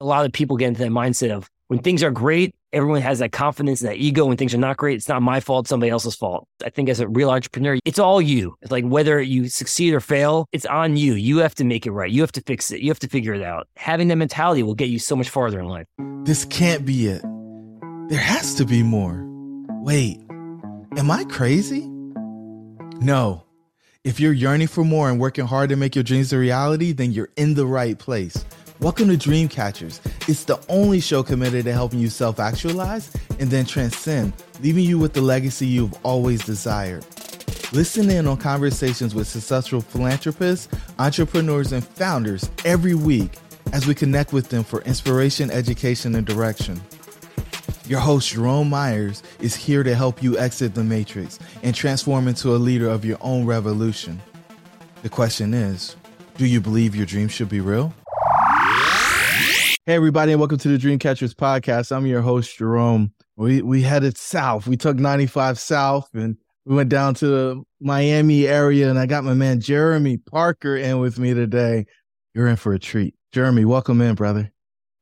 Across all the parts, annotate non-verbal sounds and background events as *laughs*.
a lot of people get into that mindset of when things are great, everyone has that confidence, and that ego. When things are not great, it's not my fault, somebody else's fault. I think as a real entrepreneur, it's all you. It's like whether you succeed or fail, it's on you. You have to make it right. You have to fix it. You have to figure it out. Having that mentality will get you so much farther in life. This can't be it. There has to be more. Wait, am I crazy? No. If you're yearning for more and working hard to make your dreams a reality, then you're in the right place. Welcome to Dreamcatchers. It's the only show committed to helping you self actualize and then transcend, leaving you with the legacy you've always desired. Listen in on conversations with successful philanthropists, entrepreneurs, and founders every week as we connect with them for inspiration, education, and direction. Your host, Jerome Myers, is here to help you exit the matrix and transform into a leader of your own revolution. The question is do you believe your dreams should be real? Hey, everybody, and welcome to the Dreamcatchers podcast. I'm your host, Jerome. We we headed south. We took 95 south and we went down to the Miami area, and I got my man Jeremy Parker in with me today. You're in for a treat. Jeremy, welcome in, brother.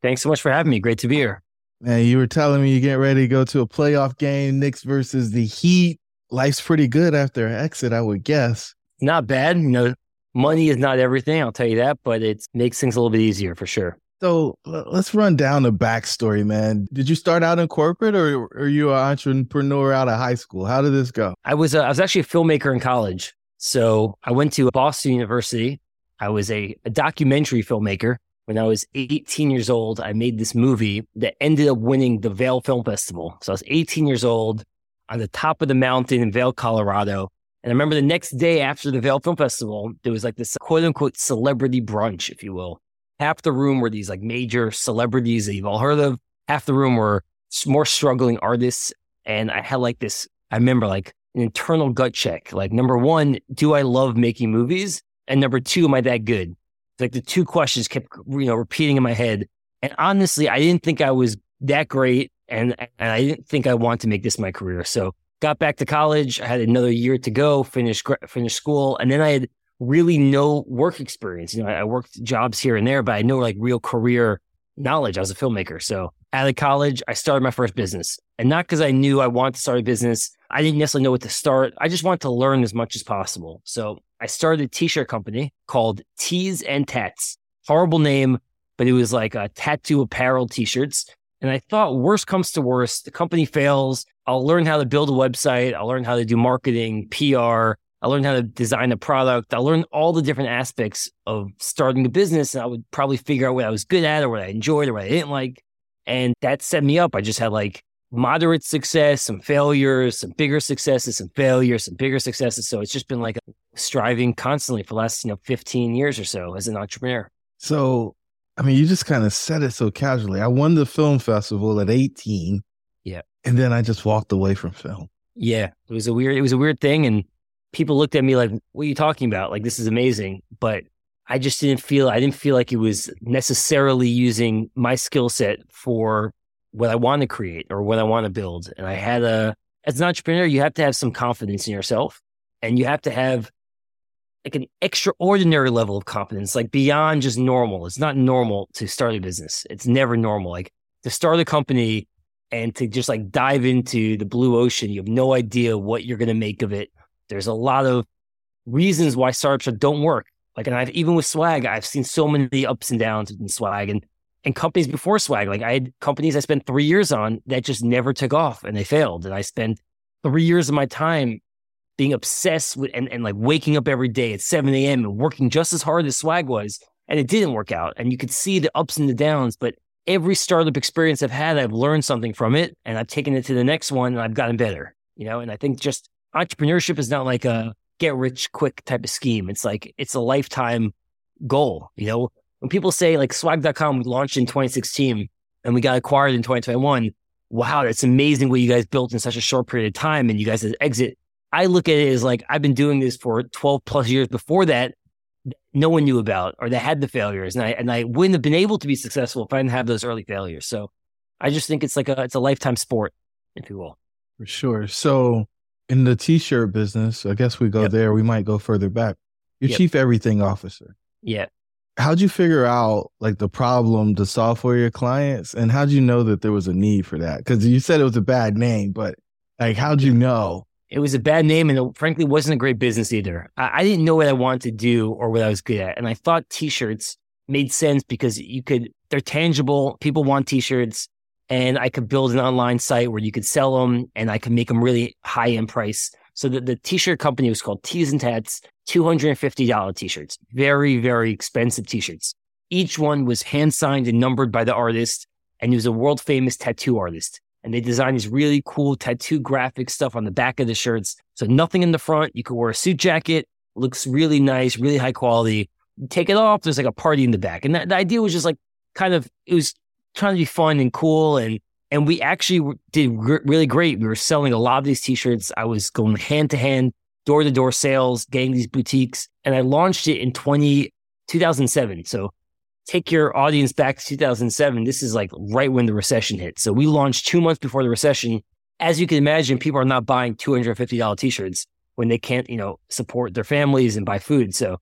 Thanks so much for having me. Great to be here. Man, you were telling me you're getting ready to go to a playoff game, Knicks versus the Heat. Life's pretty good after an exit, I would guess. Not bad. You know, money is not everything, I'll tell you that, but it makes things a little bit easier for sure. So let's run down the backstory, man. Did you start out in corporate, or are you an entrepreneur out of high school? How did this go? I was a, I was actually a filmmaker in college. So I went to Boston University. I was a, a documentary filmmaker. When I was 18 years old, I made this movie that ended up winning the Vail Film Festival. So I was 18 years old on the top of the mountain in Vail, Colorado. And I remember the next day after the Vail Film Festival, there was like this quote unquote celebrity brunch, if you will half the room were these like major celebrities that you've all heard of. Half the room were more struggling artists. And I had like this, I remember like an internal gut check. Like, number one, do I love making movies? And number two, am I that good? Like the two questions kept, you know, repeating in my head. And honestly, I didn't think I was that great. And, and I didn't think I wanted to make this my career. So got back to college. I had another year to go, finish, finish school. And then I had really no work experience. You know, I, worked jobs here and there, but I know like real career knowledge. I was a filmmaker. So out of college, I started my first business. And not because I knew I wanted to start a business. I didn't necessarily know what to start. I just wanted to learn as much as possible. So I started a t-shirt company called T's and Tats. Horrible name, but it was like a tattoo apparel t-shirts. And I thought worst comes to worst, the company fails. I'll learn how to build a website. I'll learn how to do marketing, PR, I learned how to design a product. I learned all the different aspects of starting a business. And I would probably figure out what I was good at or what I enjoyed or what I didn't like. And that set me up. I just had like moderate success, some failures, some bigger successes, some failures, some bigger successes. So it's just been like striving constantly for the last, you know, 15 years or so as an entrepreneur. So, I mean, you just kind of said it so casually. I won the film festival at 18. Yeah. And then I just walked away from film. Yeah. It was a weird, it was a weird thing. And people looked at me like, what are you talking about? Like, this is amazing. But I just didn't feel, I didn't feel like it was necessarily using my skill set for what I want to create or what I want to build. And I had a, as an entrepreneur, you have to have some confidence in yourself and you have to have like an extraordinary level of confidence, like beyond just normal. It's not normal to start a business. It's never normal. Like to start a company and to just like dive into the blue ocean, you have no idea what you're going to make of it. There's a lot of reasons why startups don't work. Like, and I've even with swag, I've seen so many ups and downs in swag and and companies before swag. Like I had companies I spent three years on that just never took off and they failed. And I spent three years of my time being obsessed with and, and like waking up every day at 7 a.m. and working just as hard as swag was. And it didn't work out. And you could see the ups and the downs, but every startup experience I've had, I've learned something from it and I've taken it to the next one and I've gotten better. You know, and I think just entrepreneurship is not like a get rich quick type of scheme. It's like it's a lifetime goal. You know, when people say like swag.com launched in 2016 and we got acquired in 2021, wow, that's amazing what you guys built in such a short period of time and you guys exit. I look at it as like I've been doing this for 12 plus years before that no one knew about or that had the failures and I and I wouldn't have been able to be successful if I didn't have those early failures. So I just think it's like a it's a lifetime sport, if you will. For sure. So in the t-shirt business, I guess we go yep. there. We might go further back. Your yep. chief everything officer. Yeah. How'd you figure out like the problem to solve for your clients, and how'd you know that there was a need for that? Because you said it was a bad name, but like, how'd you know? It was a bad name, and it frankly wasn't a great business either. I, I didn't know what I wanted to do or what I was good at, and I thought t-shirts made sense because you could. They're tangible. People want t-shirts and I could build an online site where you could sell them and I could make them really high end price. So the, the t-shirt company was called T's and Tats, $250 t-shirts, very, very expensive t-shirts. Each one was hand signed and numbered by the artist. And he was a world famous tattoo artist. And they designed these really cool tattoo graphic stuff on the back of the shirts. So nothing in the front. You could wear a suit jacket, looks really nice, really high quality. Take it off, there's like a party in the back. And that, the idea was just like kind of, it was trying to be fun and cool and and we actually did really great. We were selling a lot of these t-shirts. I was going hand to hand, door to door sales, getting these boutiques, and I launched it in 20, 2007. So take your audience back to 2007. This is like right when the recession hit. So we launched two months before the recession. As you can imagine, people are not buying $250 t-shirts when they can't, you know, support their families and buy food. So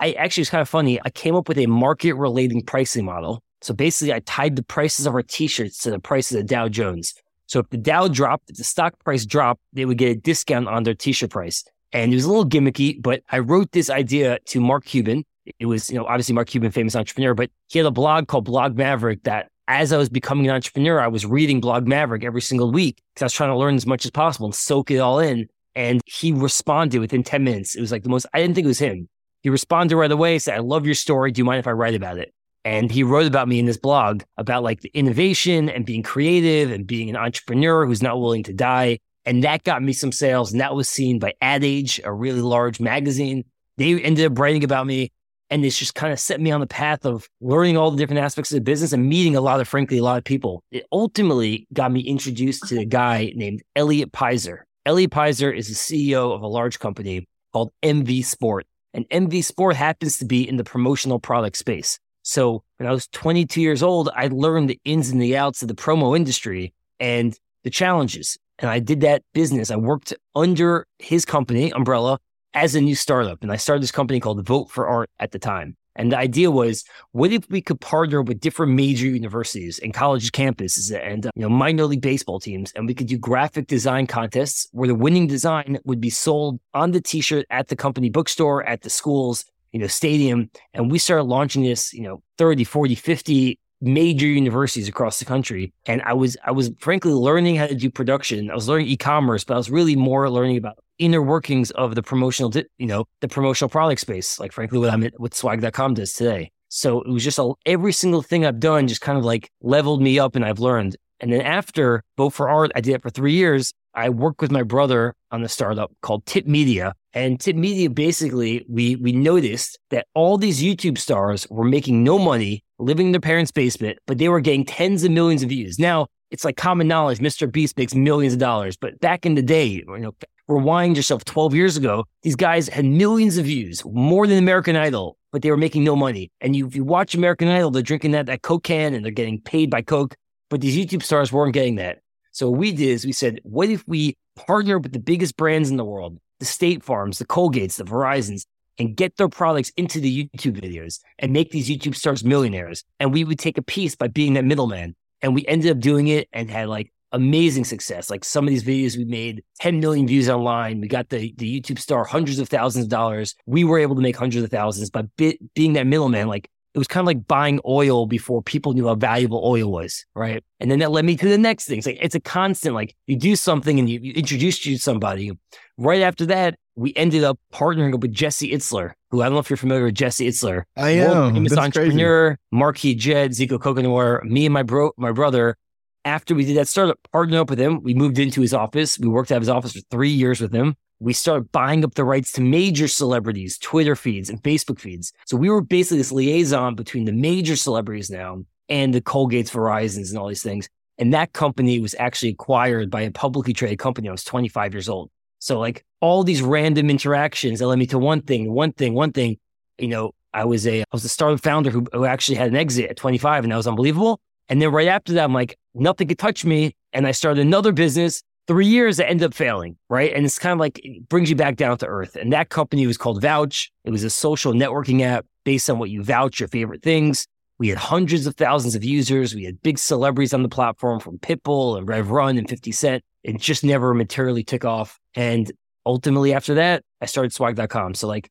I actually, it's kind of funny. I came up with a market relating pricing model so basically, I tied the prices of our t-shirts to the prices of Dow Jones. So if the Dow dropped, if the stock price dropped, they would get a discount on their t-shirt price. And it was a little gimmicky, but I wrote this idea to Mark Cuban. It was, you know, obviously Mark Cuban, famous entrepreneur, but he had a blog called Blog Maverick that as I was becoming an entrepreneur, I was reading Blog Maverick every single week because I was trying to learn as much as possible and soak it all in. And he responded within 10 minutes. It was like the most, I didn't think it was him. He responded right away, said, I love your story. Do you mind if I write about it? And he wrote about me in this blog about like the innovation and being creative and being an entrepreneur who's not willing to die. And that got me some sales. And that was seen by Ad Age, a really large magazine. They ended up writing about me. And this just kind of set me on the path of learning all the different aspects of the business and meeting a lot of, frankly, a lot of people. It ultimately got me introduced to a guy named Elliot Pizer. Elliot Pizer is the CEO of a large company called MV Sport. And MV Sport happens to be in the promotional product space. So when I was 22 years old, I learned the ins and the outs of the promo industry and the challenges. And I did that business. I worked under his company, Umbrella, as a new startup. And I started this company called Vote for Art at the time. And the idea was, what if we could partner with different major universities and college campuses and you know minor league baseball teams, and we could do graphic design contests where the winning design would be sold on the T-shirt at the company bookstore, at the schools, you know, stadium. And we started launching this, you know, 30, 40, 50 major universities across the country. And I was, I was frankly learning how to do production. I was learning e-commerce, but I was really more learning about inner workings of the promotional, you know, the promotional product space. Like frankly, what I'm at, what swag.com does today. So it was just a, every single thing I've done just kind of like leveled me up and I've learned. And then after Vote for Art, I did it for three years. I worked with my brother on the startup called Tip Media. And Tip Media basically, we we noticed that all these YouTube stars were making no money, living in their parents' basement, but they were getting tens of millions of views. Now it's like common knowledge, Mr. Beast makes millions of dollars. But back in the day, you know, rewind yourself 12 years ago, these guys had millions of views, more than American Idol, but they were making no money. And you, if you watch American Idol, they're drinking that, that Coke can and they're getting paid by Coke. But these YouTube stars weren't getting that. So what we did is we said, what if we partner with the biggest brands in the world, the State Farms, the Colgates, the Verizons, and get their products into the YouTube videos and make these YouTube stars millionaires. And we would take a piece by being that middleman. And we ended up doing it and had like amazing success. Like some of these videos we made 10 million views online. We got the, the YouTube star hundreds of thousands of dollars. We were able to make hundreds of thousands by bit, being that middleman. Like it was kind of like buying oil before people knew how valuable oil was, right? And then that led me to the next thing. It's like it's a constant, like you do something and you, you introduce you to somebody. Right after that, we ended up partnering up with Jesse Itzler, who I don't know if you're familiar with Jesse Itzler. I am. Famous entrepreneur, crazy. Marquis Jet, Zico Coconut, me and my bro, my brother after we did that startup, partnered up with him. We moved into his office. We worked out of his office for three years with him. We started buying up the rights to major celebrities, Twitter feeds and Facebook feeds. So we were basically this liaison between the major celebrities now and the Colgates, Verizons, and all these things. And that company was actually acquired by a publicly traded company. I was 25 years old. So like all these random interactions that led me to one thing, one thing, one thing. You know, I was a I was a startup founder who, who actually had an exit at 25, and that was unbelievable. And then right after that, I'm like, nothing could touch me. And I started another business. Three years that ended up failing, right? And it's kind of like it brings you back down to earth. And that company was called Vouch. It was a social networking app based on what you vouch your favorite things. We had hundreds of thousands of users. We had big celebrities on the platform from Pitbull and Rev Run and 50 Cent. It just never materially took off. And ultimately after that, I started swag.com. So like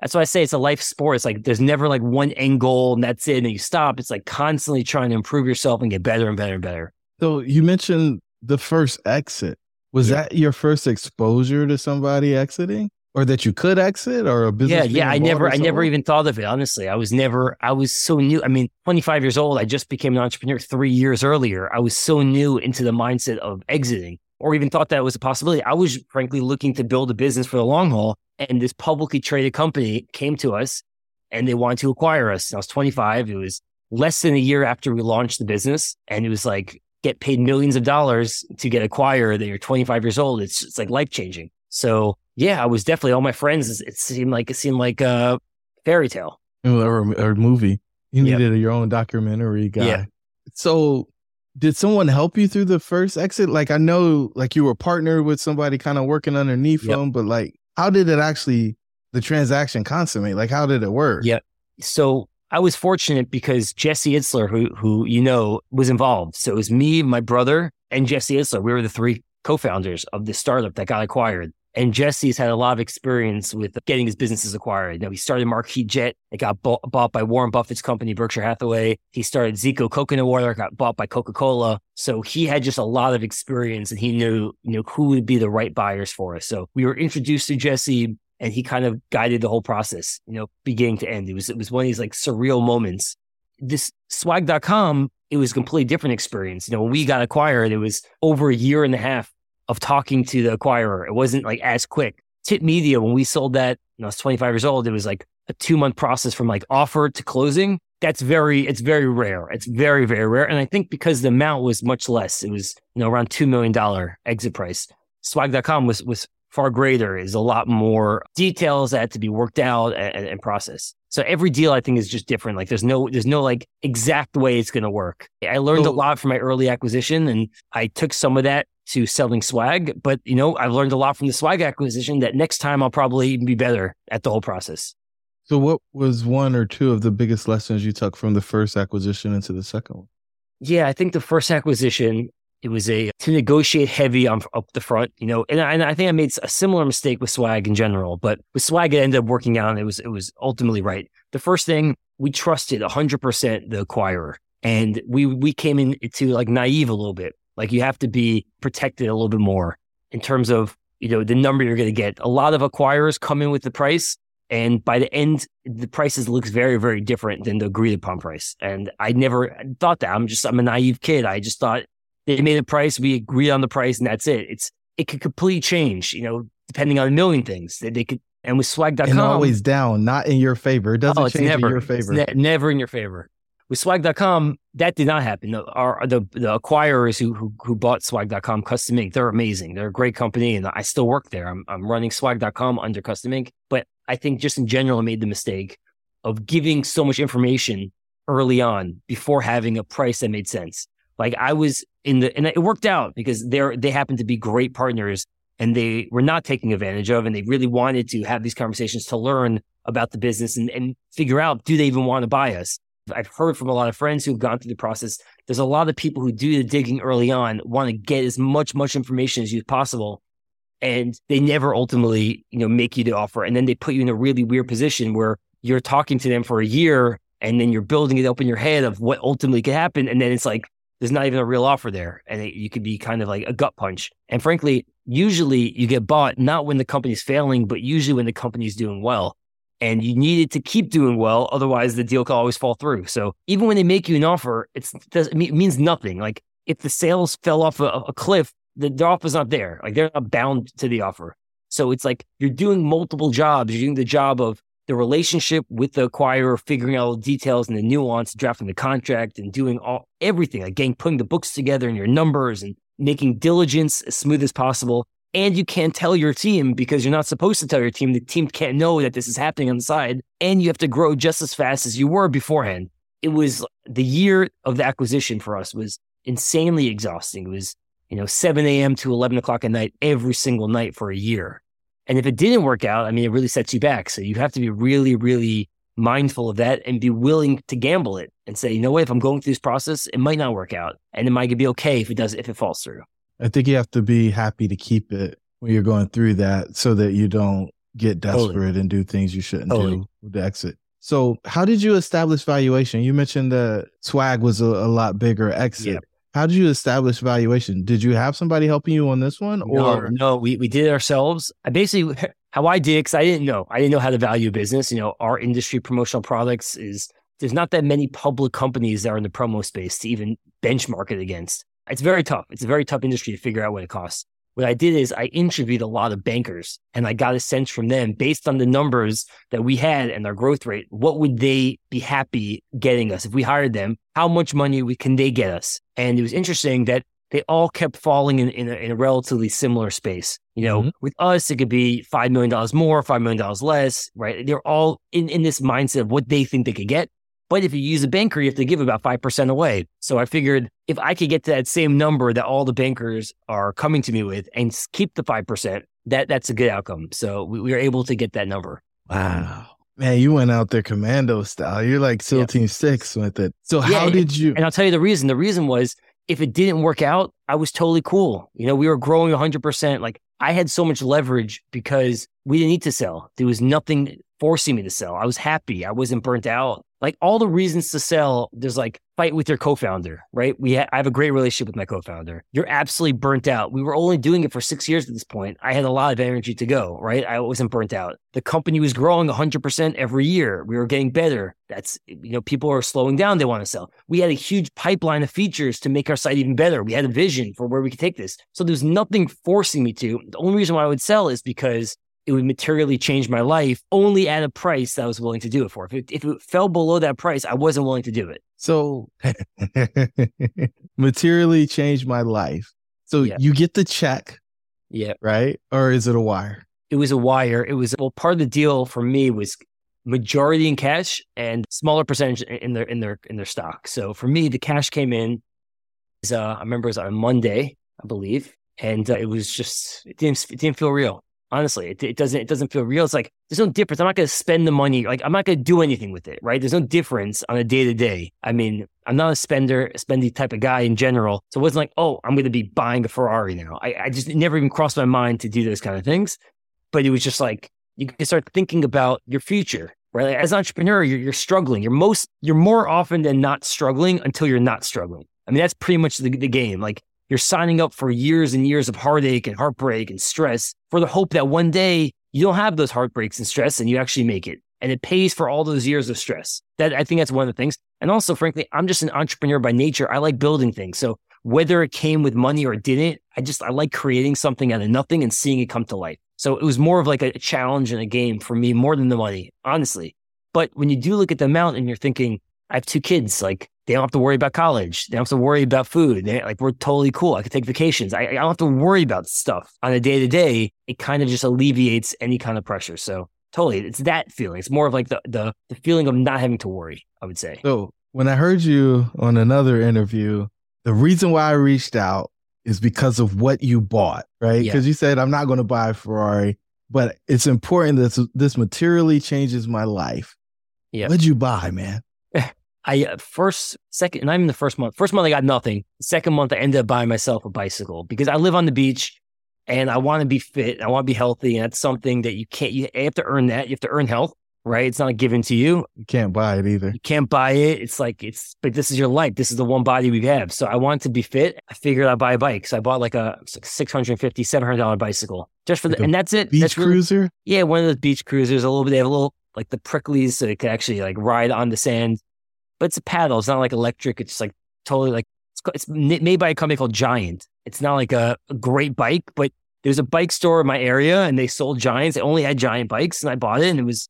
that's why I say it's a life sport. It's like there's never like one end goal and that's it and you stop. It's like constantly trying to improve yourself and get better and better and better. So you mentioned the first exit. Was yeah. that your first exposure to somebody exiting? or that you could exit or a business. Yeah, yeah. I never, I never even thought of it. Honestly, I was never. I was so new. I mean, 25 years old. I just became an entrepreneur three years earlier. I was so new into the mindset of exiting, or even thought that was a possibility. I was frankly looking to build a business for the long haul, and this publicly traded company came to us, and they wanted to acquire us. And I was 25. It was less than a year after we launched the business, and it was like get paid millions of dollars to get acquired. That you're 25 years old. It's it's like life changing. So yeah, I was definitely all my friends. It seemed like it seemed like a fairy tale or, or movie. You yep. needed your own documentary guy. Yeah. So, did someone help you through the first exit? Like, I know, like you were partnered with somebody kind of working underneath yep. them, but like, how did it actually the transaction consummate? Like, how did it work? Yeah. So I was fortunate because Jesse Itzler, who who you know, was involved. So it was me, my brother, and Jesse Itzler. We were the three co-founders of the startup that got acquired. And Jesse's had a lot of experience with getting his businesses acquired. Know, he started Marquis Jet. It got bought, bought by Warren Buffett's company, Berkshire Hathaway. He started Zico Coconut Water, got bought by Coca-Cola. So he had just a lot of experience and he knew, you know, who would be the right buyers for us. So we were introduced to Jesse and he kind of guided the whole process, you know, beginning to end. It was, it was one of these like surreal moments. This swag.com, it was a completely different experience. You know, when we got acquired, it was over a year and a half of talking to the acquirer. It wasn't like as quick. Tip Media, when we sold that, I was 25 years old, it was like a two month process from like offer to closing. That's very, it's very rare. It's very, very rare. And I think because the amount was much less, it was, you know, around $2 million exit price. Swag.com was, was far greater, is a lot more details that had to be worked out and, and processed. So every deal I think is just different. Like there's no there's no like exact way it's going to work. I learned a lot from my early acquisition and I took some of that to selling swag, but you know, I've learned a lot from the swag acquisition that next time I'll probably even be better at the whole process. So what was one or two of the biggest lessons you took from the first acquisition into the second one? Yeah, I think the first acquisition it was a to negotiate heavy on up the front, you know, and I, and I think I made a similar mistake with swag in general, but with swag, it ended up working out. It was it was ultimately right. The first thing we trusted 100% the acquirer, and we we came into like naive a little bit. Like you have to be protected a little bit more in terms of you know the number you're going to get. A lot of acquirers come in with the price, and by the end, the prices looks very very different than the agreed upon price. And I never thought that. I'm just I'm a naive kid. I just thought they made a price, we agreed on the price, and that's it. It's it could completely change, you know, depending on a million things. That they could and with swag.com and always down, not in your favor. It doesn't oh, change never, in your favor. Ne- never in your favor. With swag.com, that did not happen. The, our, the, the acquirers who, who, who bought swag.com, Custom Ink, they're amazing. They're a great company, and I still work there. I'm I'm running swag.com under Custom Ink, but I think just in general, I made the mistake of giving so much information early on before having a price that made sense. Like I was in the, and it worked out because they're, they happened to be great partners and they were not taking advantage of, and they really wanted to have these conversations to learn about the business and, and figure out, do they even want to buy us? I've heard from a lot of friends who've gone through the process. There's a lot of people who do the digging early on, want to get as much, much information as you possible. And they never ultimately, you know, make you the offer. And then they put you in a really weird position where you're talking to them for a year and then you're building it up in your head of what ultimately could happen. And then it's like, there's not even a real offer there. And it, you could be kind of like a gut punch. And frankly, usually you get bought not when the company's failing, but usually when the company's doing well. And you need it to keep doing well. Otherwise, the deal could always fall through. So even when they make you an offer, it's, it means nothing. Like if the sales fell off a, a cliff, the, the offer's not there. Like they're not bound to the offer. So it's like you're doing multiple jobs. You're doing the job of the relationship with the acquirer, figuring out all the details and the nuance, drafting the contract and doing all everything, like getting putting the books together and your numbers and making diligence as smooth as possible. And you can't tell your team because you're not supposed to tell your team. The team can't know that this is happening on the side. And you have to grow just as fast as you were beforehand. It was the year of the acquisition for us was insanely exhausting. It was, you know, 7 a.m. to 11 o'clock at night every single night for a year. And if it didn't work out, I mean, it really sets you back. So you have to be really, really mindful of that and be willing to gamble it and say, you know what, if I'm going through this process, it might not work out. And it might be okay if it does, if it falls through. I think you have to be happy to keep it when you're going through that so that you don't get desperate totally. and do things you shouldn't totally. do with the exit. So, how did you establish valuation? You mentioned that swag was a, a lot bigger exit. Yeah. How did you establish valuation? Did you have somebody helping you on this one, or no? no we we did it ourselves. I basically *laughs* how I did because I didn't know. I didn't know how to value a business. You know, our industry promotional products is there's not that many public companies that are in the promo space to even benchmark it against. It's very tough. It's a very tough industry to figure out what it costs what I did is I interviewed a lot of bankers and I got a sense from them based on the numbers that we had and our growth rate. What would they be happy getting us if we hired them? How much money can they get us? And it was interesting that they all kept falling in, in, a, in a relatively similar space. You know, mm-hmm. with us, it could be $5 million more, $5 million less, right? They're all in, in this mindset of what they think they could get. But if you use a banker, you have to give about 5% away. So I figured if I could get to that same number that all the bankers are coming to me with and keep the 5%, that that's a good outcome. So we, we were able to get that number. Wow. Man, you went out there commando style. You're like SEAL yep. Team Six with it. So yeah, how did you? And I'll tell you the reason. The reason was if it didn't work out, I was totally cool. You know, we were growing 100%. Like I had so much leverage because we didn't need to sell. There was nothing forcing me to sell. I was happy. I wasn't burnt out like all the reasons to sell, there's like fight with your co-founder, right? We ha- I have a great relationship with my co-founder. You're absolutely burnt out. We were only doing it for six years at this point. I had a lot of energy to go, right? I wasn't burnt out. The company was growing 100% every year. We were getting better. That's, you know, people are slowing down. They want to sell. We had a huge pipeline of features to make our site even better. We had a vision for where we could take this. So there's nothing forcing me to. The only reason why I would sell is because it would materially change my life only at a price that I was willing to do it for. If it, if it fell below that price, I wasn't willing to do it. So, *laughs* materially change my life. So, yeah. you get the check. Yeah. Right. Or is it a wire? It was a wire. It was, well, part of the deal for me was majority in cash and smaller percentage in their, in their, in their stock. So, for me, the cash came in. Uh, I remember it was on Monday, I believe. And uh, it was just, it didn't, it didn't feel real. Honestly, it, it doesn't it doesn't feel real. It's like there's no difference. I'm not going to spend the money. Like I'm not going to do anything with it. Right? There's no difference on a day to day. I mean, I'm not a spender, spendy type of guy in general. So it wasn't like, oh, I'm going to be buying a Ferrari now. I, I just never even crossed my mind to do those kind of things. But it was just like you can start thinking about your future. Right? Like, as an entrepreneur, you're, you're struggling. You're most you're more often than not struggling until you're not struggling. I mean, that's pretty much the, the game. Like you're signing up for years and years of heartache and heartbreak and stress for the hope that one day you don't have those heartbreaks and stress and you actually make it. And it pays for all those years of stress. That I think that's one of the things. And also, frankly, I'm just an entrepreneur by nature. I like building things. So whether it came with money or didn't, I just I like creating something out of nothing and seeing it come to life. So it was more of like a challenge and a game for me more than the money, honestly. But when you do look at the amount and you're thinking, I have two kids, like they don't have to worry about college. They don't have to worry about food. They, like we're totally cool. I can take vacations. I, I don't have to worry about stuff on a day to day. It kind of just alleviates any kind of pressure. So totally, it's that feeling. It's more of like the, the the feeling of not having to worry. I would say. So when I heard you on another interview, the reason why I reached out is because of what you bought, right? Because yeah. you said I'm not going to buy a Ferrari, but it's important that this materially changes my life. Yeah. What'd you buy, man? I uh, first, second, not even the first month. First month, I got nothing. second month, I ended up buying myself a bicycle because I live on the beach and I want to be fit. I want to be healthy. And that's something that you can't, you have to earn that. You have to earn health, right? It's not given to you. You can't buy it either. You can't buy it. It's like, it's, but this is your life. This is the one body we have. So I wanted to be fit. I figured I'd buy a bike. So I bought like a $650, $700 bicycle just for like the, and that's it. Beach that's really, cruiser? Yeah. One of those beach cruisers, a little bit, they have a little, like the pricklies so they could actually like ride on the sand but it's a paddle. It's not like electric. It's like totally like it's made by a company called Giant. It's not like a, a great bike, but there's a bike store in my area and they sold Giants. They only had Giant bikes and I bought it and it was,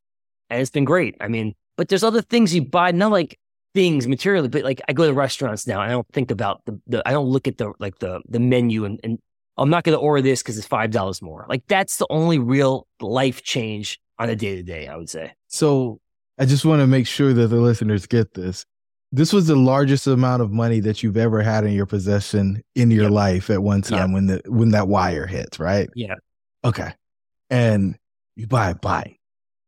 and it's been great. I mean, but there's other things you buy, not like things materially, but like I go to restaurants now. I don't think about the, the I don't look at the like the the menu and, and I'm not going to order this because it's five dollars more. Like that's the only real life change on a day to day. I would say. So I just want to make sure that the listeners get this. This was the largest amount of money that you've ever had in your possession in your yep. life at one time yep. when the when that wire hits, right? Yeah. Okay. And you buy a bike.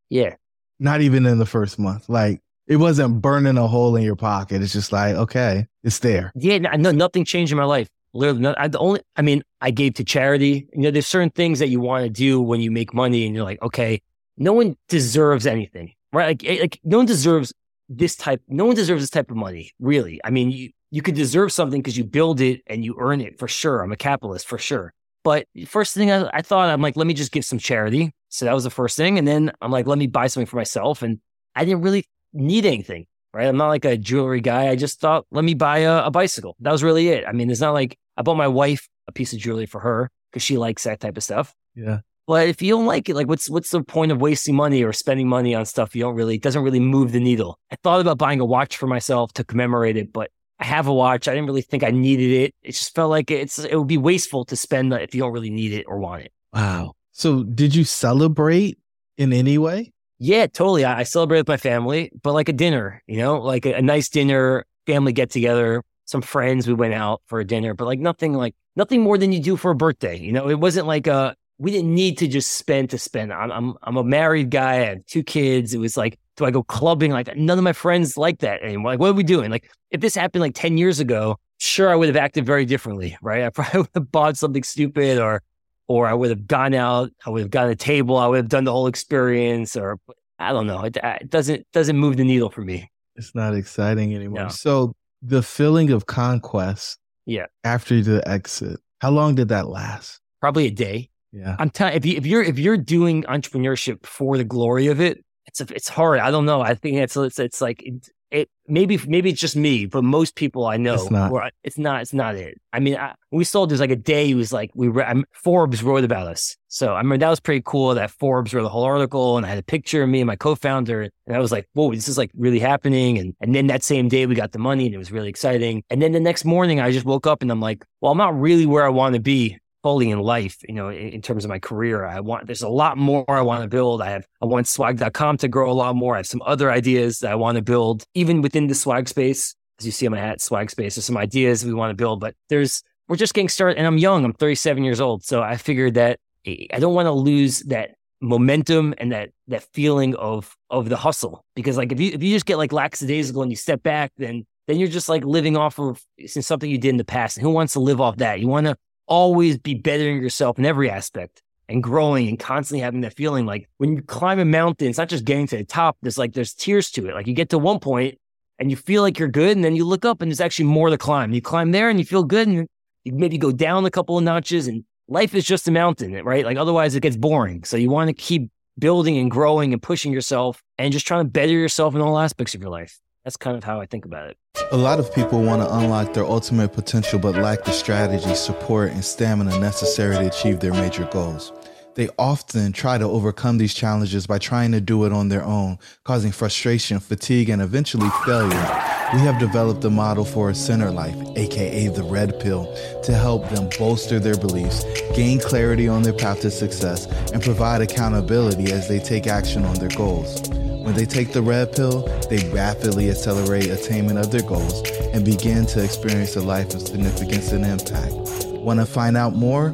Yeah. Not even in the first month. Like it wasn't burning a hole in your pocket. It's just like, okay, it's there. Yeah, no, nothing changed in my life. Literally, no, I, the only, I mean, I gave to charity. You know, there's certain things that you want to do when you make money, and you're like, okay, no one deserves anything, right? Like, eh, like no one deserves this type. No one deserves this type of money, really. I mean, you you could deserve something because you build it and you earn it for sure. I'm a capitalist for sure. But first thing I, I thought, I'm like, let me just give some charity. So that was the first thing, and then I'm like, let me buy something for myself, and I didn't really need anything, right? I'm not like a jewelry guy. I just thought, let me buy a, a bicycle. That was really it. I mean, it's not like I bought my wife a piece of jewelry for her because she likes that type of stuff. Yeah. But if you don't like it, like what's what's the point of wasting money or spending money on stuff you don't really doesn't really move the needle? I thought about buying a watch for myself to commemorate it, but I have a watch. I didn't really think I needed it. It just felt like it's it would be wasteful to spend if you don't really need it or want it. Wow. So did you celebrate in any way? Yeah, totally. I, I celebrate with my family, but like a dinner, you know, like a, a nice dinner, family get together, some friends. We went out for a dinner, but like nothing like nothing more than you do for a birthday. You know, it wasn't like a we didn't need to just spend to spend. I'm I'm I'm a married guy. I have two kids. It was like, do I go clubbing? Like that? none of my friends like that anymore. Like, what are we doing? Like, if this happened like ten years ago, sure, I would have acted very differently, right? I *laughs* probably would have bought something stupid, or or I would have gone out. I would have gotten a table. I would have done the whole experience, or I don't know. It, it doesn't doesn't move the needle for me. It's not exciting anymore. No. So the feeling of conquest, yeah, after the exit, how long did that last? Probably a day. Yeah, I'm telling if you if you're if you're doing entrepreneurship for the glory of it, it's a, it's hard. I don't know. I think it's it's it's like it, it maybe maybe it's just me, but most people I know, it's not. it's not. It's not it. I mean, I, we sold. There's like a day. It was like we re- Forbes wrote about us. So I mean, that was pretty cool. That Forbes wrote the whole article, and I had a picture of me and my co-founder, and I was like, "Whoa, this is like really happening." And and then that same day we got the money, and it was really exciting. And then the next morning, I just woke up and I'm like, "Well, I'm not really where I want to be fully in life, you know, in, in, terms of my career. I want, there's a lot more I want to build. I have, I want swag.com to grow a lot more. I have some other ideas that I want to build, even within the swag space. As you see on my hat, swag space, there's some ideas we want to build, but there's, we're just getting started and I'm young. I'm 37 years old. So I figured that eh, I don't want to lose that momentum and that, that feeling of, of the hustle. Because like, if you, if you just get like lackadaisical and you step back, then then you're just like living off of something you did in the past. And who wants to live off that? You want to always be bettering yourself in every aspect and growing and constantly having that feeling like when you climb a mountain, it's not just getting to the top. There's like, there's tears to it. Like you get to one point and you feel like you're good. And then you look up and there's actually more to climb. You climb there and you feel good and you maybe go down a couple of notches and life is just a mountain, right? Like otherwise it gets boring. So you want to keep building and growing and pushing yourself and just trying to better yourself in all aspects of your life. That's kind of how I think about it. A lot of people want to unlock their ultimate potential but lack the strategy, support, and stamina necessary to achieve their major goals. They often try to overcome these challenges by trying to do it on their own, causing frustration, fatigue, and eventually failure. We have developed a model for a center life, aka the red pill, to help them bolster their beliefs, gain clarity on their path to success, and provide accountability as they take action on their goals. When they take the red pill, they rapidly accelerate attainment of their goals and begin to experience a life of significance and impact. Want to find out more?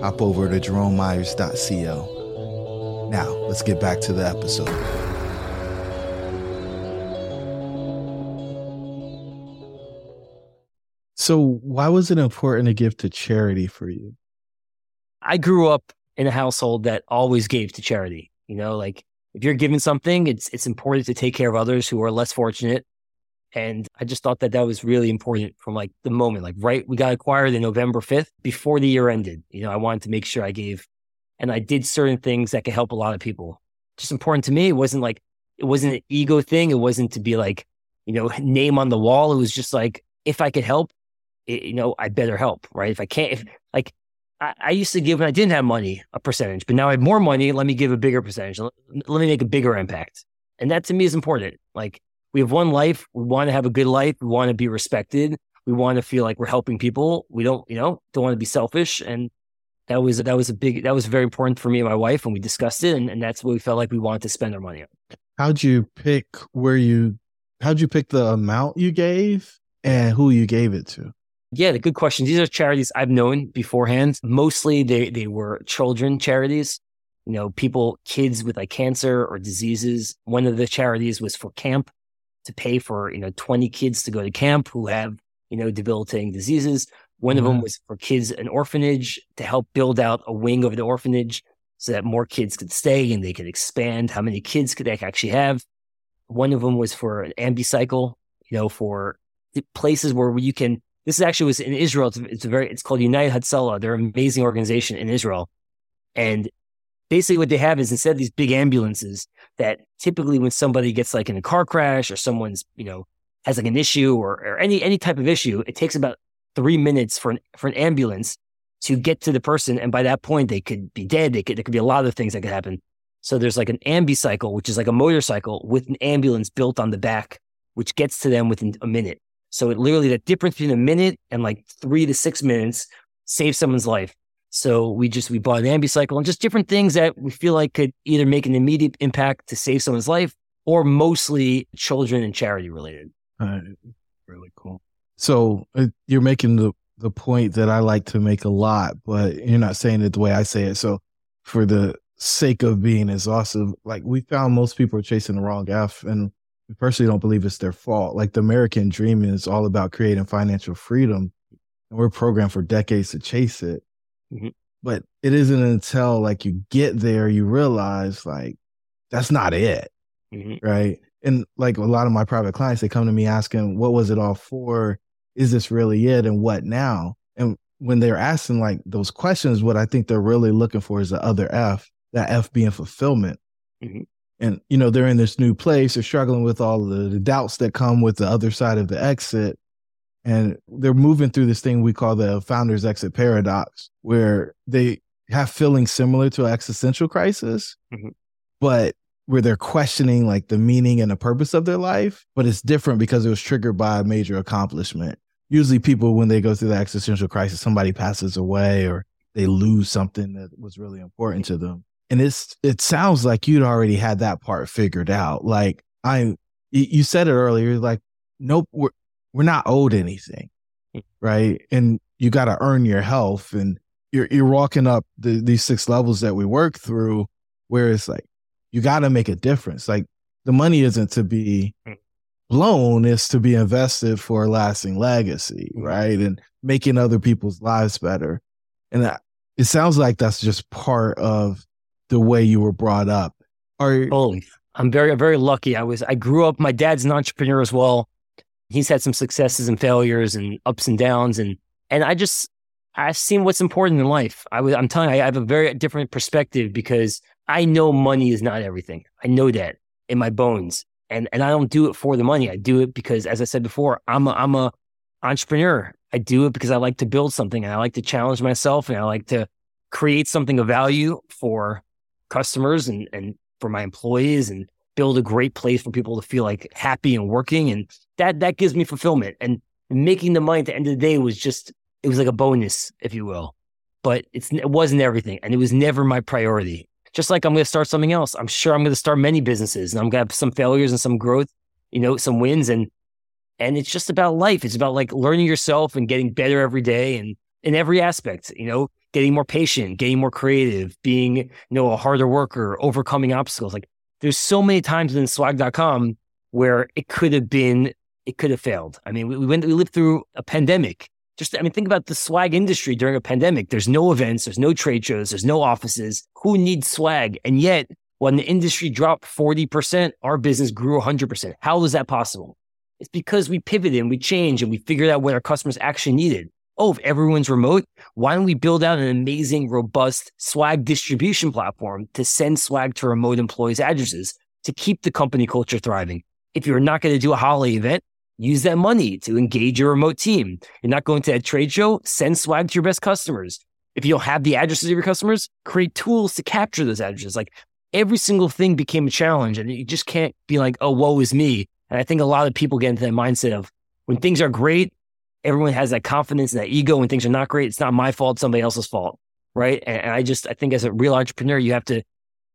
Hop over to jeromemyers.co. Now, let's get back to the episode. So, why was it important to give to charity for you? I grew up in a household that always gave to charity. You know, like if you're given something, it's it's important to take care of others who are less fortunate. And I just thought that that was really important from like the moment, like right, we got acquired in November 5th before the year ended. You know, I wanted to make sure I gave and I did certain things that could help a lot of people. Just important to me. It wasn't like, it wasn't an ego thing. It wasn't to be like, you know, *laughs* name on the wall. It was just like, if I could help, it, you know, I better help, right? If I can't, if I, I, used to give when I didn't have money a percentage, but now I have more money. Let me give a bigger percentage. Let, let me make a bigger impact. And that to me is important. Like we have one life. We want to have a good life. We want to be respected. We want to feel like we're helping people. We don't, you know, don't want to be selfish. And that was, that was a big, that was very important for me and my wife. And we discussed it. And, and that's what we felt like we wanted to spend our money on. How'd you pick where you, how'd you pick the amount you gave and who you gave it to? Yeah, the good question. These are charities I've known beforehand. Mostly they, they were children charities, you know, people, kids with like cancer or diseases. One of the charities was for camp to pay for, you know, 20 kids to go to camp who have, you know, debilitating diseases. One mm-hmm. of them was for kids, an orphanage to help build out a wing of the orphanage so that more kids could stay and they could expand how many kids could they actually have. One of them was for an ambucycle, you know, for places where you can this actually was in Israel. It's, it's a very, it's called United Hatzalah. They're an amazing organization in Israel. And basically what they have is instead of these big ambulances that typically when somebody gets like in a car crash or someone's, you know, has like an issue or, or any, any type of issue, it takes about three minutes for an, for an ambulance to get to the person. And by that point, they could be dead. They could, there could be a lot of things that could happen. So there's like an ambucycle, which is like a motorcycle with an ambulance built on the back, which gets to them within a minute. So it literally the difference between a minute and like three to six minutes saves someone's life. So we just we bought an ambucycle and just different things that we feel like could either make an immediate impact to save someone's life or mostly children and charity related. Uh, really cool. So uh, you're making the the point that I like to make a lot, but you're not saying it the way I say it. So for the sake of being exhaustive, like we found most people are chasing the wrong F and personally don't believe it's their fault. Like the American dream is all about creating financial freedom, and we're programmed for decades to chase it. Mm-hmm. But it isn't until like you get there you realize like that's not it, mm-hmm. right? And like a lot of my private clients, they come to me asking, "What was it all for? Is this really it? And what now?" And when they're asking like those questions, what I think they're really looking for is the other F, that F being fulfillment. Mm-hmm and you know they're in this new place they're struggling with all the, the, doubts that come with the other side of the exit. And they're moving through this thing we call the founder's exit paradox where they have feelings similar to an existential crisis mm-hmm. but where they're questioning like the meaning and the purpose of their life but it's different because it was triggered by a major accomplishment. Usually people when they go through the existential crisis somebody passes away or they lose something that was really important to them and it's it sounds like you'd already had that part figured out. Like I, you said it earlier, like nope, we're we're not owed anything, hmm. right? And you got to earn your health, and you're you're walking up the, these six levels that we work through, where it's like you got to make a difference. Like the money isn't to be hmm. blown; it's to be invested for a lasting legacy, hmm. right? And making other people's lives better. And it sounds like that's just part of the way you were brought up. Are oh, I'm very very lucky. I was I grew up. My dad's an entrepreneur as well. He's had some successes and failures and ups and downs, and and I just I've seen what's important in life. I was I'm telling you, I have a very different perspective because I know money is not everything. I know that in my bones, and and I don't do it for the money. I do it because, as I said before, I'm a I'm a entrepreneur. I do it because I like to build something and I like to challenge myself and I like to create something of value for customers and, and for my employees and build a great place for people to feel like happy and working. And that, that gives me fulfillment and making the money at the end of the day was just, it was like a bonus, if you will, but it's, it wasn't everything. And it was never my priority. Just like I'm going to start something else. I'm sure I'm going to start many businesses and I'm going to have some failures and some growth, you know, some wins and, and it's just about life. It's about like learning yourself and getting better every day and in every aspect, you know, getting more patient, getting more creative, being, you know, a harder worker, overcoming obstacles. Like there's so many times in swag.com where it could have been, it could have failed. I mean, we, we went, we lived through a pandemic. Just, I mean, think about the swag industry during a pandemic. There's no events, there's no trade shows, there's no offices. Who needs swag? And yet, when the industry dropped 40%, our business grew 100%. How was that possible? It's because we pivoted and we changed and we figured out what our customers actually needed oh, if everyone's remote, why don't we build out an amazing, robust swag distribution platform to send swag to remote employees' addresses to keep the company culture thriving? If you're not going to do a holiday event, use that money to engage your remote team. You're not going to a trade show, send swag to your best customers. If you don't have the addresses of your customers, create tools to capture those addresses. Like every single thing became a challenge and you just can't be like, oh, woe is me. And I think a lot of people get into that mindset of when things are great, everyone has that confidence and that ego. When things are not great, it's not my fault, somebody else's fault. Right. And, and I just, I think as a real entrepreneur, you have to,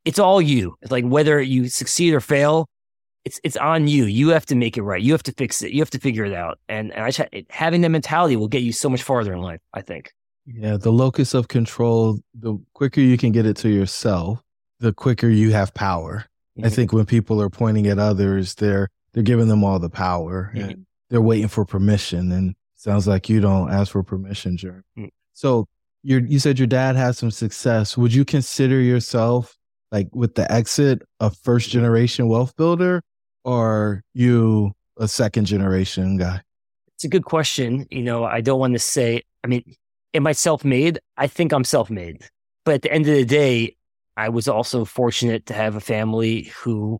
it's all you. It's like whether you succeed or fail, it's it's on you. You have to make it right. You have to fix it. You have to figure it out. And, and I just, having that mentality will get you so much farther in life. I think. Yeah, the locus of control. The quicker you can get it to yourself, the quicker you have power. Mm-hmm. I think when people are pointing at others, they're they're giving them all the power mm-hmm. and they're waiting for permission. And sounds like you don't ask for permission, Jeremy. Mm-hmm. So you you said your dad had some success. Would you consider yourself like with the exit a first generation wealth builder, or you a second generation guy? It's a good question. You know, I don't want to say. I mean, am I self made? I think I'm self made. But at the end of the day, I was also fortunate to have a family who,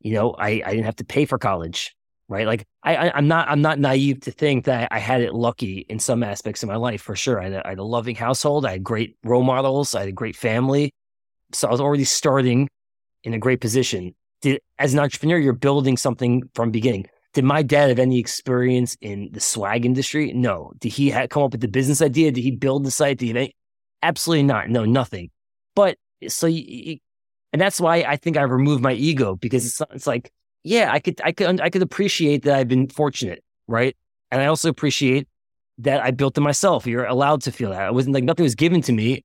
you know, I, I didn't have to pay for college, right? Like I, I am not I'm not naive to think that I had it lucky in some aspects of my life for sure. I had, a, I had a loving household, I had great role models, I had a great family, so I was already starting in a great position. Did, as an entrepreneur, you're building something from beginning. Did my dad have any experience in the swag industry? No. Did he come up with the business idea? Did he build the site? Did he? Absolutely not. No, nothing. But so you, and that's why I think I removed my ego because it's it's like yeah I could I could I could appreciate that I've been fortunate right and I also appreciate that I built it myself. You're allowed to feel that. It wasn't like nothing was given to me,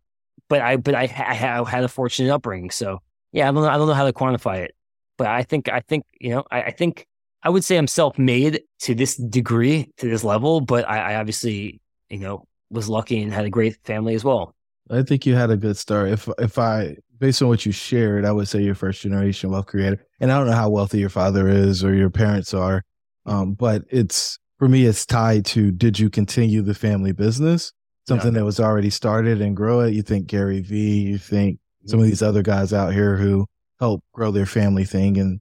but I but I, I, I had a fortunate upbringing. So yeah, I don't know I don't know how to quantify it, but I think I think you know I, I think I would say I'm self made to this degree to this level, but I, I obviously you know was lucky and had a great family as well. I think you had a good start. If if I based on what you shared, I would say you're first generation wealth creator. And I don't know how wealthy your father is or your parents are, um, but it's for me, it's tied to did you continue the family business, something yeah. that was already started and grow it. You think Gary Vee, you think some of these other guys out here who help grow their family thing, and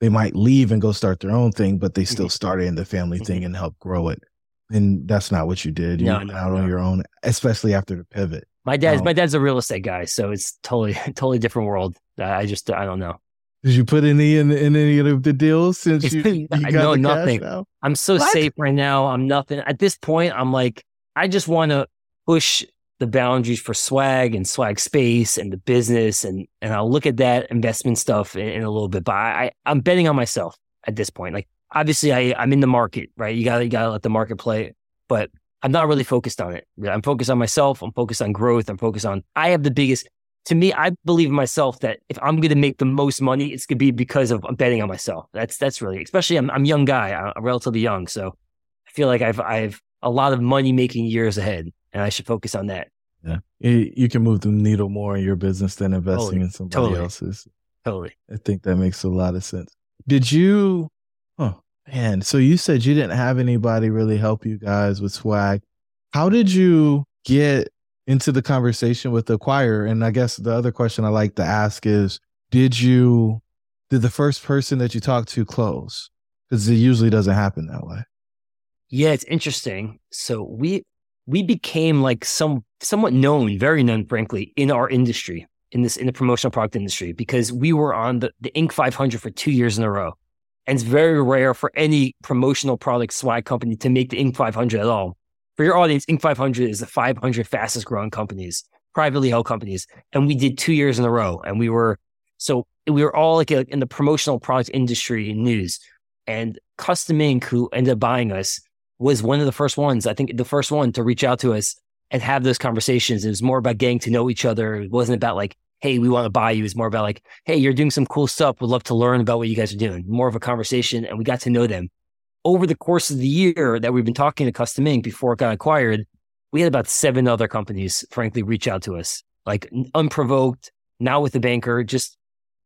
they might leave and go start their own thing, but they still mm-hmm. started in the family thing mm-hmm. and help grow it. And that's not what you did. You no, went no, out no. on your own, especially after the pivot. My dad's um, my dad's a real estate guy, so it's totally *laughs* totally different world. I just I don't know. Did you put any in, in any of the deals since you, you got no nothing? I'm so what? safe right now. I'm nothing at this point. I'm like I just want to push the boundaries for swag and swag space and the business and and I'll look at that investment stuff in, in a little bit. But I I'm betting on myself at this point. Like obviously I I'm in the market, right? You gotta you gotta let the market play. But I'm not really focused on it. I'm focused on myself. I'm focused on growth. I'm focused on, I have the biggest, to me, I believe in myself that if I'm going to make the most money, it's going to be because of I'm betting on myself. That's, that's really, especially I'm, I'm a young guy. I'm relatively young. So I feel like I've, I've a lot of money making years ahead and I should focus on that. Yeah. You can move the needle more in your business than investing totally. in somebody totally. else's. Totally. I think that makes a lot of sense. Did you, Man, so you said you didn't have anybody really help you guys with swag. How did you get into the conversation with the choir? And I guess the other question I like to ask is, did you, did the first person that you talked to close? Because it usually doesn't happen that way. Yeah, it's interesting. So we we became like some somewhat known, very known, frankly, in our industry, in this in the promotional product industry, because we were on the, the Inc. 500 for two years in a row. And it's very rare for any promotional product swag company to make the Inc. 500 at all. For your audience, Inc. 500 is the 500 fastest growing companies, privately held companies. And we did two years in a row. And we were, so we were all like in the promotional product industry news. And Custom Ink., who ended up buying us, was one of the first ones, I think the first one to reach out to us and have those conversations. It was more about getting to know each other. It wasn't about like, hey, we want to buy you is more about like, hey, you're doing some cool stuff. We'd love to learn about what you guys are doing. More of a conversation. And we got to know them. Over the course of the year that we've been talking to Custom Ink before it got acquired, we had about seven other companies, frankly, reach out to us, like unprovoked, now with the banker, just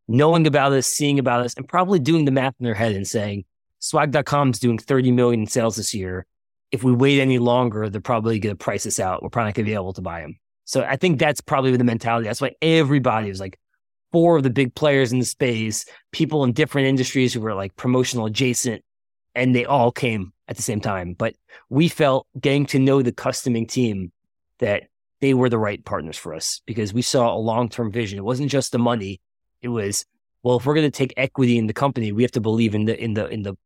knowing about us, seeing about us, and probably doing the math in their head and saying, swag.com is doing 30 million in sales this year. If we wait any longer, they're probably going to price us out. We're probably not going to be able to buy them. So I think that's probably the mentality. That's why everybody was like four of the big players in the space, people in different industries who were like promotional adjacent, and they all came at the same time. But we felt getting to know the Custom Ink team that they were the right partners for us because we saw a long term vision. It wasn't just the money. It was, well, if we're going to take equity in the company, we have to believe in the in the in the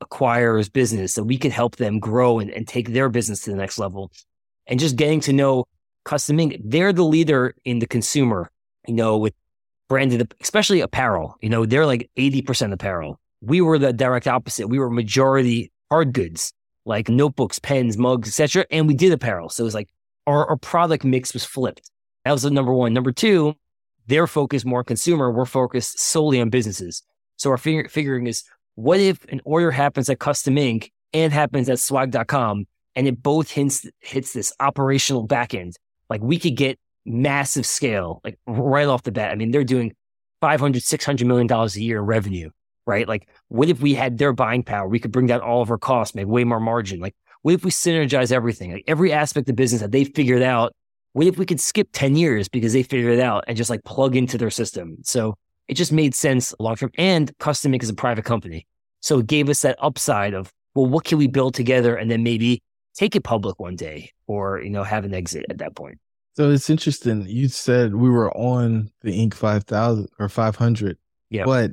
acquirer's business so we can help them grow and, and take their business to the next level. And just getting to know Custom Ink, they're the leader in the consumer, you know, with branded, especially apparel. You know, they're like 80% apparel. We were the direct opposite. We were majority hard goods, like notebooks, pens, mugs, etc. And we did apparel. So it was like our, our product mix was flipped. That was the number one. Number two, they're focused more consumer. We're focused solely on businesses. So our fig- figuring is what if an order happens at Custom Ink and happens at swag.com and it both hits, hits this operational backend? Like we could get massive scale, like right off the bat. I mean, they're doing 500, 600 million dollars a year in revenue, right? Like what if we had their buying power? We could bring down all of our costs, make way more margin. Like what if we synergize everything? Like every aspect of business that they figured out, what if we could skip 10 years because they figured it out and just like plug into their system? So it just made sense long term. And Custom Ink is a private company. So it gave us that upside of, well, what can we build together and then maybe take it public one day or, you know, have an exit at that point. So it's interesting. You said we were on the Inc. 5000 or 500. Yeah. But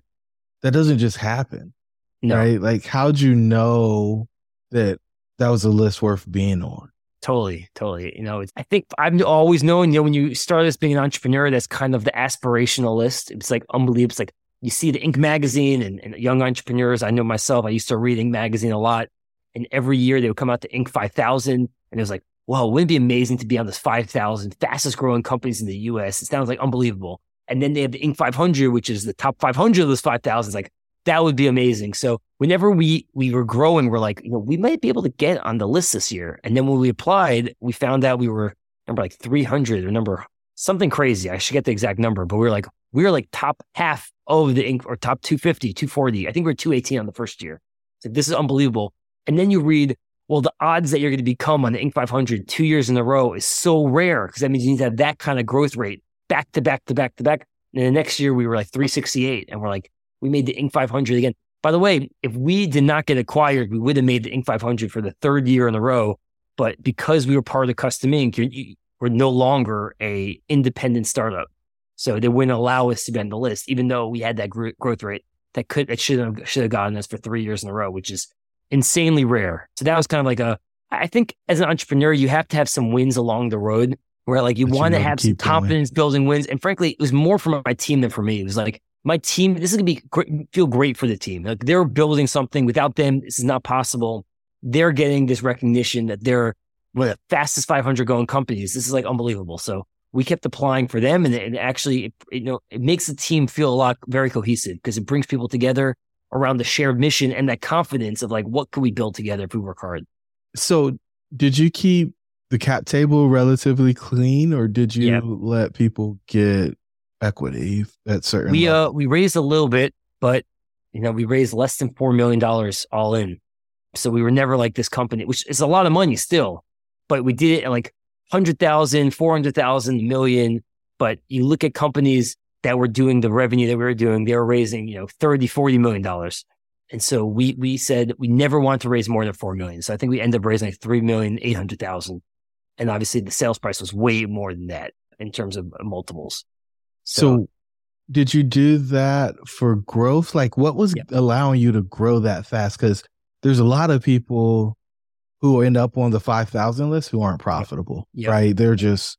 that doesn't just happen. No. Right? Like, how'd you know that that was a list worth being on? Totally, totally. You know, I think I've always known, you know, when you start as being an entrepreneur, that's kind of the aspirational list. It's like unbelievable. It's like you see the Inc. magazine and, and young entrepreneurs. I know myself, I used to read Inc. magazine a lot. And every year they would come out to Inc. 5000. And it was like, wow, wouldn't it be amazing to be on this 5,000 fastest growing companies in the US? It sounds like unbelievable. And then they have the Inc. 500, which is the top 500 of those 5,000. It's like, that would be amazing. So whenever we we were growing, we're like, you know, we might be able to get on the list this year. And then when we applied, we found out we were number like 300 or number something crazy. I should get the exact number, but we were like, we were like top half of the Inc. or top 250, 240. I think we are 218 on the first year. It's like, this is unbelievable. And then you read well, the odds that you're going to become on the Inc. 500 two years in a row is so rare because that means you need to have that kind of growth rate back to back to back to back. And the next year we were like 368 and we're like, we made the Inc. 500 again. By the way, if we did not get acquired, we would have made the Inc. 500 for the third year in a row. But because we were part of the Custom Ink., we're no longer a independent startup. So they wouldn't allow us to be on the list, even though we had that growth rate that could, that should have, should have gotten us for three years in a row, which is insanely rare. So that was kind of like a, I think as an entrepreneur, you have to have some wins along the road where like you want to have some confidence going. building wins. And frankly, it was more for my team than for me. It was like my team, this is going to be great, feel great for the team. Like they're building something without them. This is not possible. They're getting this recognition that they're one of the fastest 500 going companies. This is like unbelievable. So we kept applying for them and, and actually, it, you know, it makes the team feel a lot very cohesive because it brings people together around the shared mission and that confidence of like, what can we build together if we work hard? So, did you keep the cap table relatively clean, or did you let people get equity at certain? We uh we raised a little bit, but you know we raised less than four million dollars all in. So we were never like this company, which is a lot of money still, but we did it at like 100,000, 400,000, million. But you look at companies that were doing the revenue that we were doing, they were raising, you know, 30, 40 million dollars. And so we we said we never want to raise more than four million. So I think we ended up raising like three million eight hundred thousand. And obviously the sales price was way more than that in terms of uh, multiples. So, so did you do that for growth? Like what was allowing you to grow that fast? Because there's a lot of people who end up on the 5,000 list who aren't profitable, yep. right? They're just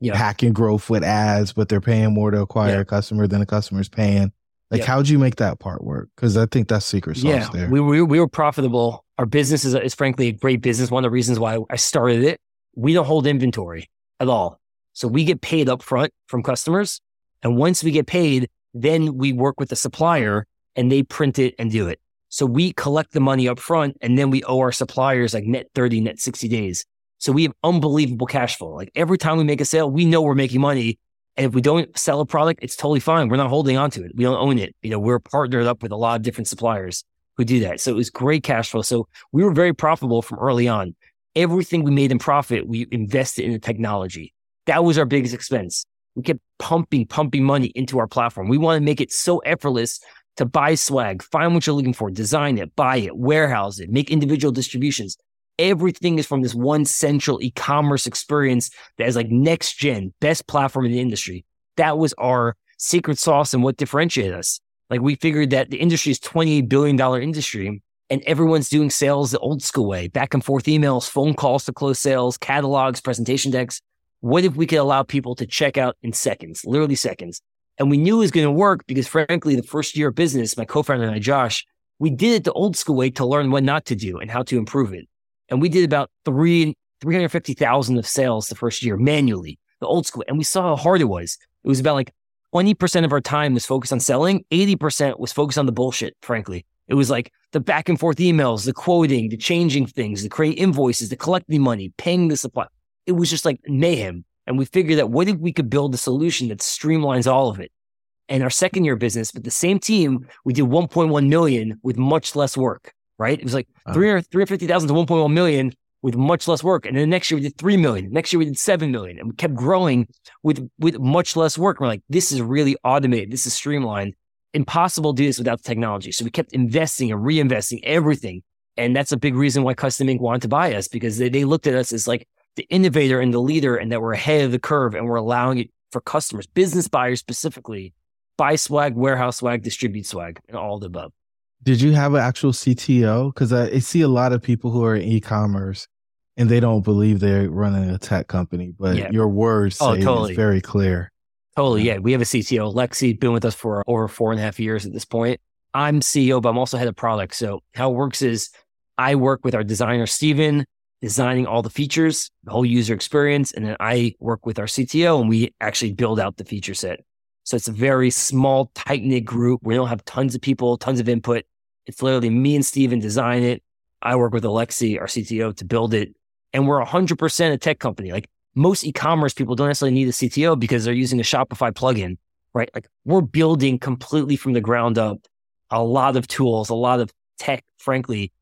yeah. hacking growth with ads, but they're paying more to acquire a customer than the customer's paying. Like, how'd you make that part work? Because I think that's secret sauce yeah, there. We, we, we were profitable. Our business is, is frankly a great business. One of the reasons why I started it, we don't hold inventory at all. So we get paid up front from customers. And once we get paid, then we work with the supplier and they print it and do it. So we collect the money up front and then we owe our suppliers like net 30, net 60 days. So we have unbelievable cash flow. Like every time we make a sale, we know we're making money. And if we don't sell a product, it's totally fine. We're not holding on to it. We don't own it. You know, we're partnered up with a lot of different suppliers who do that. So it was great cash flow. So we were very profitable from early on. Everything we made in profit, we invested in the technology. That was our biggest expense. We kept pumping, pumping money into our platform. We want to make it so effortless to buy swag, find what you're looking for, design it, buy it, warehouse it, make individual distributions. Everything is from this one central e-commerce experience that is like next gen, best platform in the industry. That was our secret sauce and what differentiated us. Like we figured that the industry is $28 billion industry and everyone's doing sales the old school way, back and forth emails, phone calls to close sales, catalogs, presentation decks. What if we could allow people to check out in seconds, literally seconds? And we knew it was going to work because frankly, the first year of business, my co-founder and I, Josh, we did it the old school way to learn what not to do and how to improve it. And we did about three, 350,000 of sales the first year manually, the old school. And we saw how hard it was. It was about like 20% of our time was focused on selling. 80% was focused on the bullshit, frankly. It was like the back and forth emails, the quoting, the changing things, the create invoices, the collecting money, paying the supply. It was just like mayhem. And we figured that what if we could build a solution that streamlines all of it? And our second year business, with the same team, we did 1.1 million with much less work, right? It was like uh-huh. 350,000 to 1.1 million with much less work. And then next year we did 3 million. Next year we did 7 million and we kept growing with, with much less work. We're like, this is really automated. This is streamlined. Impossible to do this without the technology. So we kept investing and reinvesting everything. And that's a big reason why Custom Ink wanted to buy us because they, they looked at us as like the innovator and the leader and that we're ahead of the curve and we're allowing it for customers, business buyers specifically, buy swag, warehouse swag, distribute swag, and all the above. Did you have an actual CTO? Because I, I, see a lot of people who are in e-commerce and they don't believe they're running a tech company, but yeah. your words oh, totally. very clear. Totally, yeah. We have a CTO, Lexi, been with us for over four and a half years at this point. I'm CEO, but I'm also head of product. So how it works is I work with our designer, Steven, designing all the features, the whole user experience. And then I work with our CTO and we actually build out the feature set. So it's a very small, tight knit group. We don't have tons of people, tons of input. It's literally me and Steven design it. I work with Alexi, our CTO, to build it. And we're 100% a tech company. Like most e-commerce people don't necessarily need a CTO because they're using a Shopify plugin, right? Like we're building completely from the ground up a lot of tools, a lot of tech, frankly,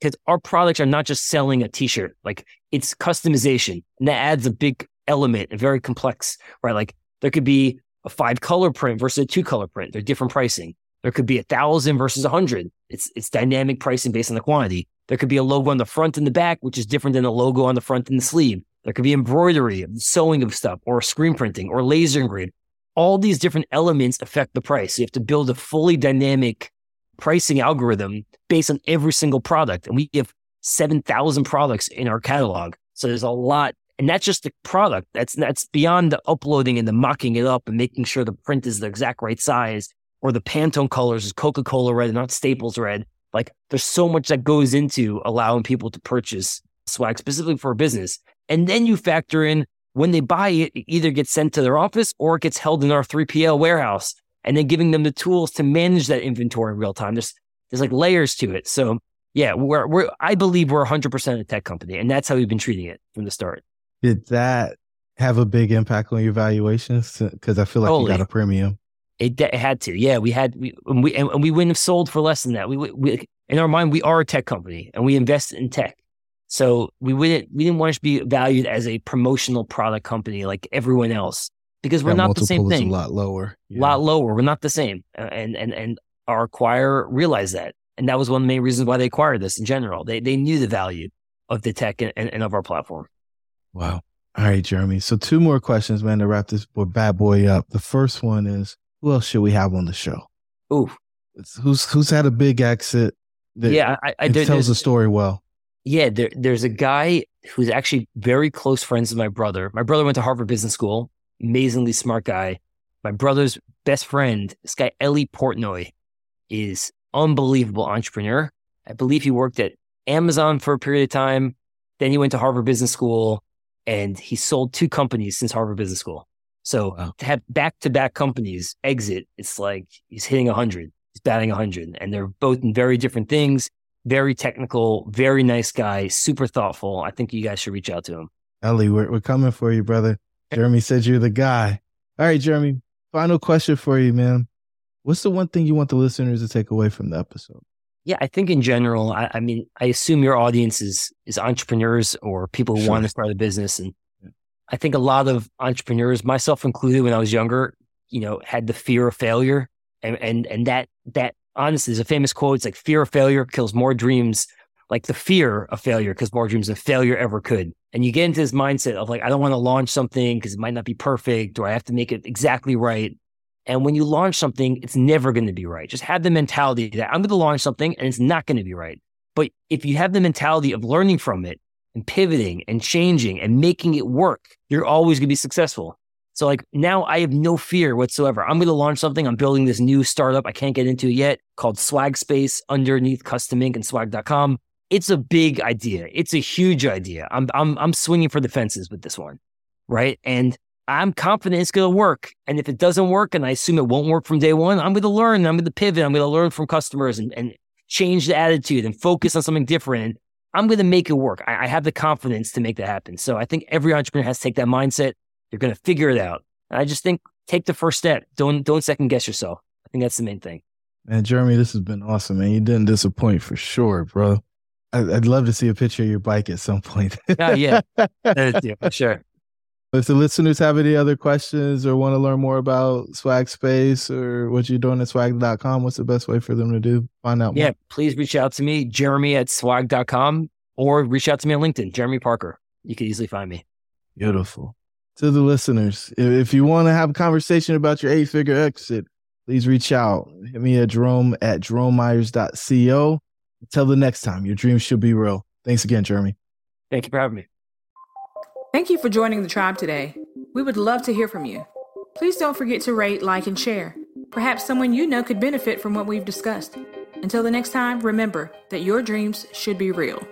because our products are not just selling a t-shirt. Like it's customization and that adds a big element and very complex, right? Like there could be a five color print versus a two color print. They're different pricing. There could be a thousand versus a hundred. It's it's dynamic pricing based on the quantity. There could be a logo on the front and the back, which is different than a logo on the front and the sleeve. There could be embroidery, sewing of stuff, or screen printing, or laser engraved. All these different elements affect the price. So you have to build a fully dynamic pricing algorithm based on every single product. And we have 7,000 products in our catalog. So there's a lot and that's just the product. That's that's beyond the uploading and the mocking it up and making sure the print is the exact right size or the Pantone colors is Coca-Cola red, not Staples red. Like there's so much that goes into allowing people to purchase swag specifically for a business. And then you factor in when they buy it, it either gets sent to their office or it gets held in our 3PL warehouse and then giving them the tools to manage that inventory in real time. There's there's like layers to it. So yeah, we're we're I believe we're 100% a tech company and that's how we've been treating it from the start. Did that have a big impact on your valuations? Because I feel like totally. you oh, got a premium. It, it, had to, yeah. We had we and we and we wouldn't have sold for less than that. We, we in our mind we are a tech company and we invest in tech, so we wouldn't we didn't want to be valued as a promotional product company like everyone else because we're that not the same thing. A lot lower, a yeah. lot lower. We're not the same, uh, and and and our acquirer realized that, and that was one of the main reasons why they acquired this in general. They they knew the value of the tech and, and, and of our platform. Wow. All right, Jeremy. So two more questions, man, to wrap this boy, bad boy up. The first one is, who else should we have on the show? Ooh, who's who's had a big exit? That yeah, I, I there, tells the story well. Yeah, there, there's a guy who's actually very close friends with my brother. My brother went to Harvard Business School. Amazingly smart guy. My brother's best friend, this guy Eli Portnoy, is unbelievable entrepreneur. I believe he worked at Amazon for a period of time. Then he went to Harvard Business School and he sold two companies since Harvard Business School. So wow. to have back to back companies exit, it's like he's hitting 100, he's batting 100, and they're both in very different things. Very technical, very nice guy, super thoughtful. I think you guys should reach out to him. Ellie, we're, we're coming for you, brother. Jeremy said you're the guy. All right, Jeremy, final question for you, man. What's the one thing you want the listeners to take away from the episode? Yeah, I think in general, I, I, mean, I assume your audience is is entrepreneurs or people who sure. want to start a business, and. I think a lot of entrepreneurs, myself included, when I was younger, you know, had the fear of failure, and and and that that honestly, there's a famous quote. It's like fear of failure kills more dreams. Like the fear of failure kills more dreams than failure ever could. And you get into this mindset of like, I don't want to launch something because it might not be perfect or I have to make it exactly right. And when you launch something, it's never going to be right. Just have the mentality that I'm going to launch something and it's not going to be right. But if you have the mentality of learning from it and pivoting and changing and making it work, you're always going to be successful. So like now I have no fear whatsoever. I'm going to launch something. I'm building this new startup. I can't get into it yet called Swag Space underneath custom ink and swag.com. It's a big idea. It's a huge idea. I'm, I'm, I'm swinging for the fences with this one. Right. And I'm confident it's going to work. And if it doesn't work, and I assume it won't work from day one, I'm going to learn. I'm going to pivot. I'm going to learn from customers and, and change the attitude and focus on something different. I'm going to make it work. I, I have the confidence to make that happen. So I think every entrepreneur has to take that mindset. You're going to figure it out. And I just think take the first step. Don't don't second guess yourself. I think that's the main thing. Man, Jeremy, this has been awesome, man. You didn't disappoint for sure, bro. I'd love to see a picture of your bike at some point. oh, yeah, *laughs* yeah, for sure. If the listeners have any other questions or want to learn more about Swag Space or what you're doing at swag.com, what's the best way for them to do? Find out yeah, more? please reach out to me, Jeremy at swag.com, or reach out to me on LinkedIn, Jeremy Parker. You can easily find me. Beautiful. To the listeners, if you want to have a conversation about your eight figure exit, please reach out. Hit me at Jerome at jeromemyers.co. Until the next time, your dreams should be real. Thanks again, Jeremy. Thank you for having me. Thank you for joining the tribe today. We would love to hear from you. Please don't forget to rate, like, and share. Perhaps someone you know could benefit from what we've discussed. Until the next time, remember that your dreams should be real.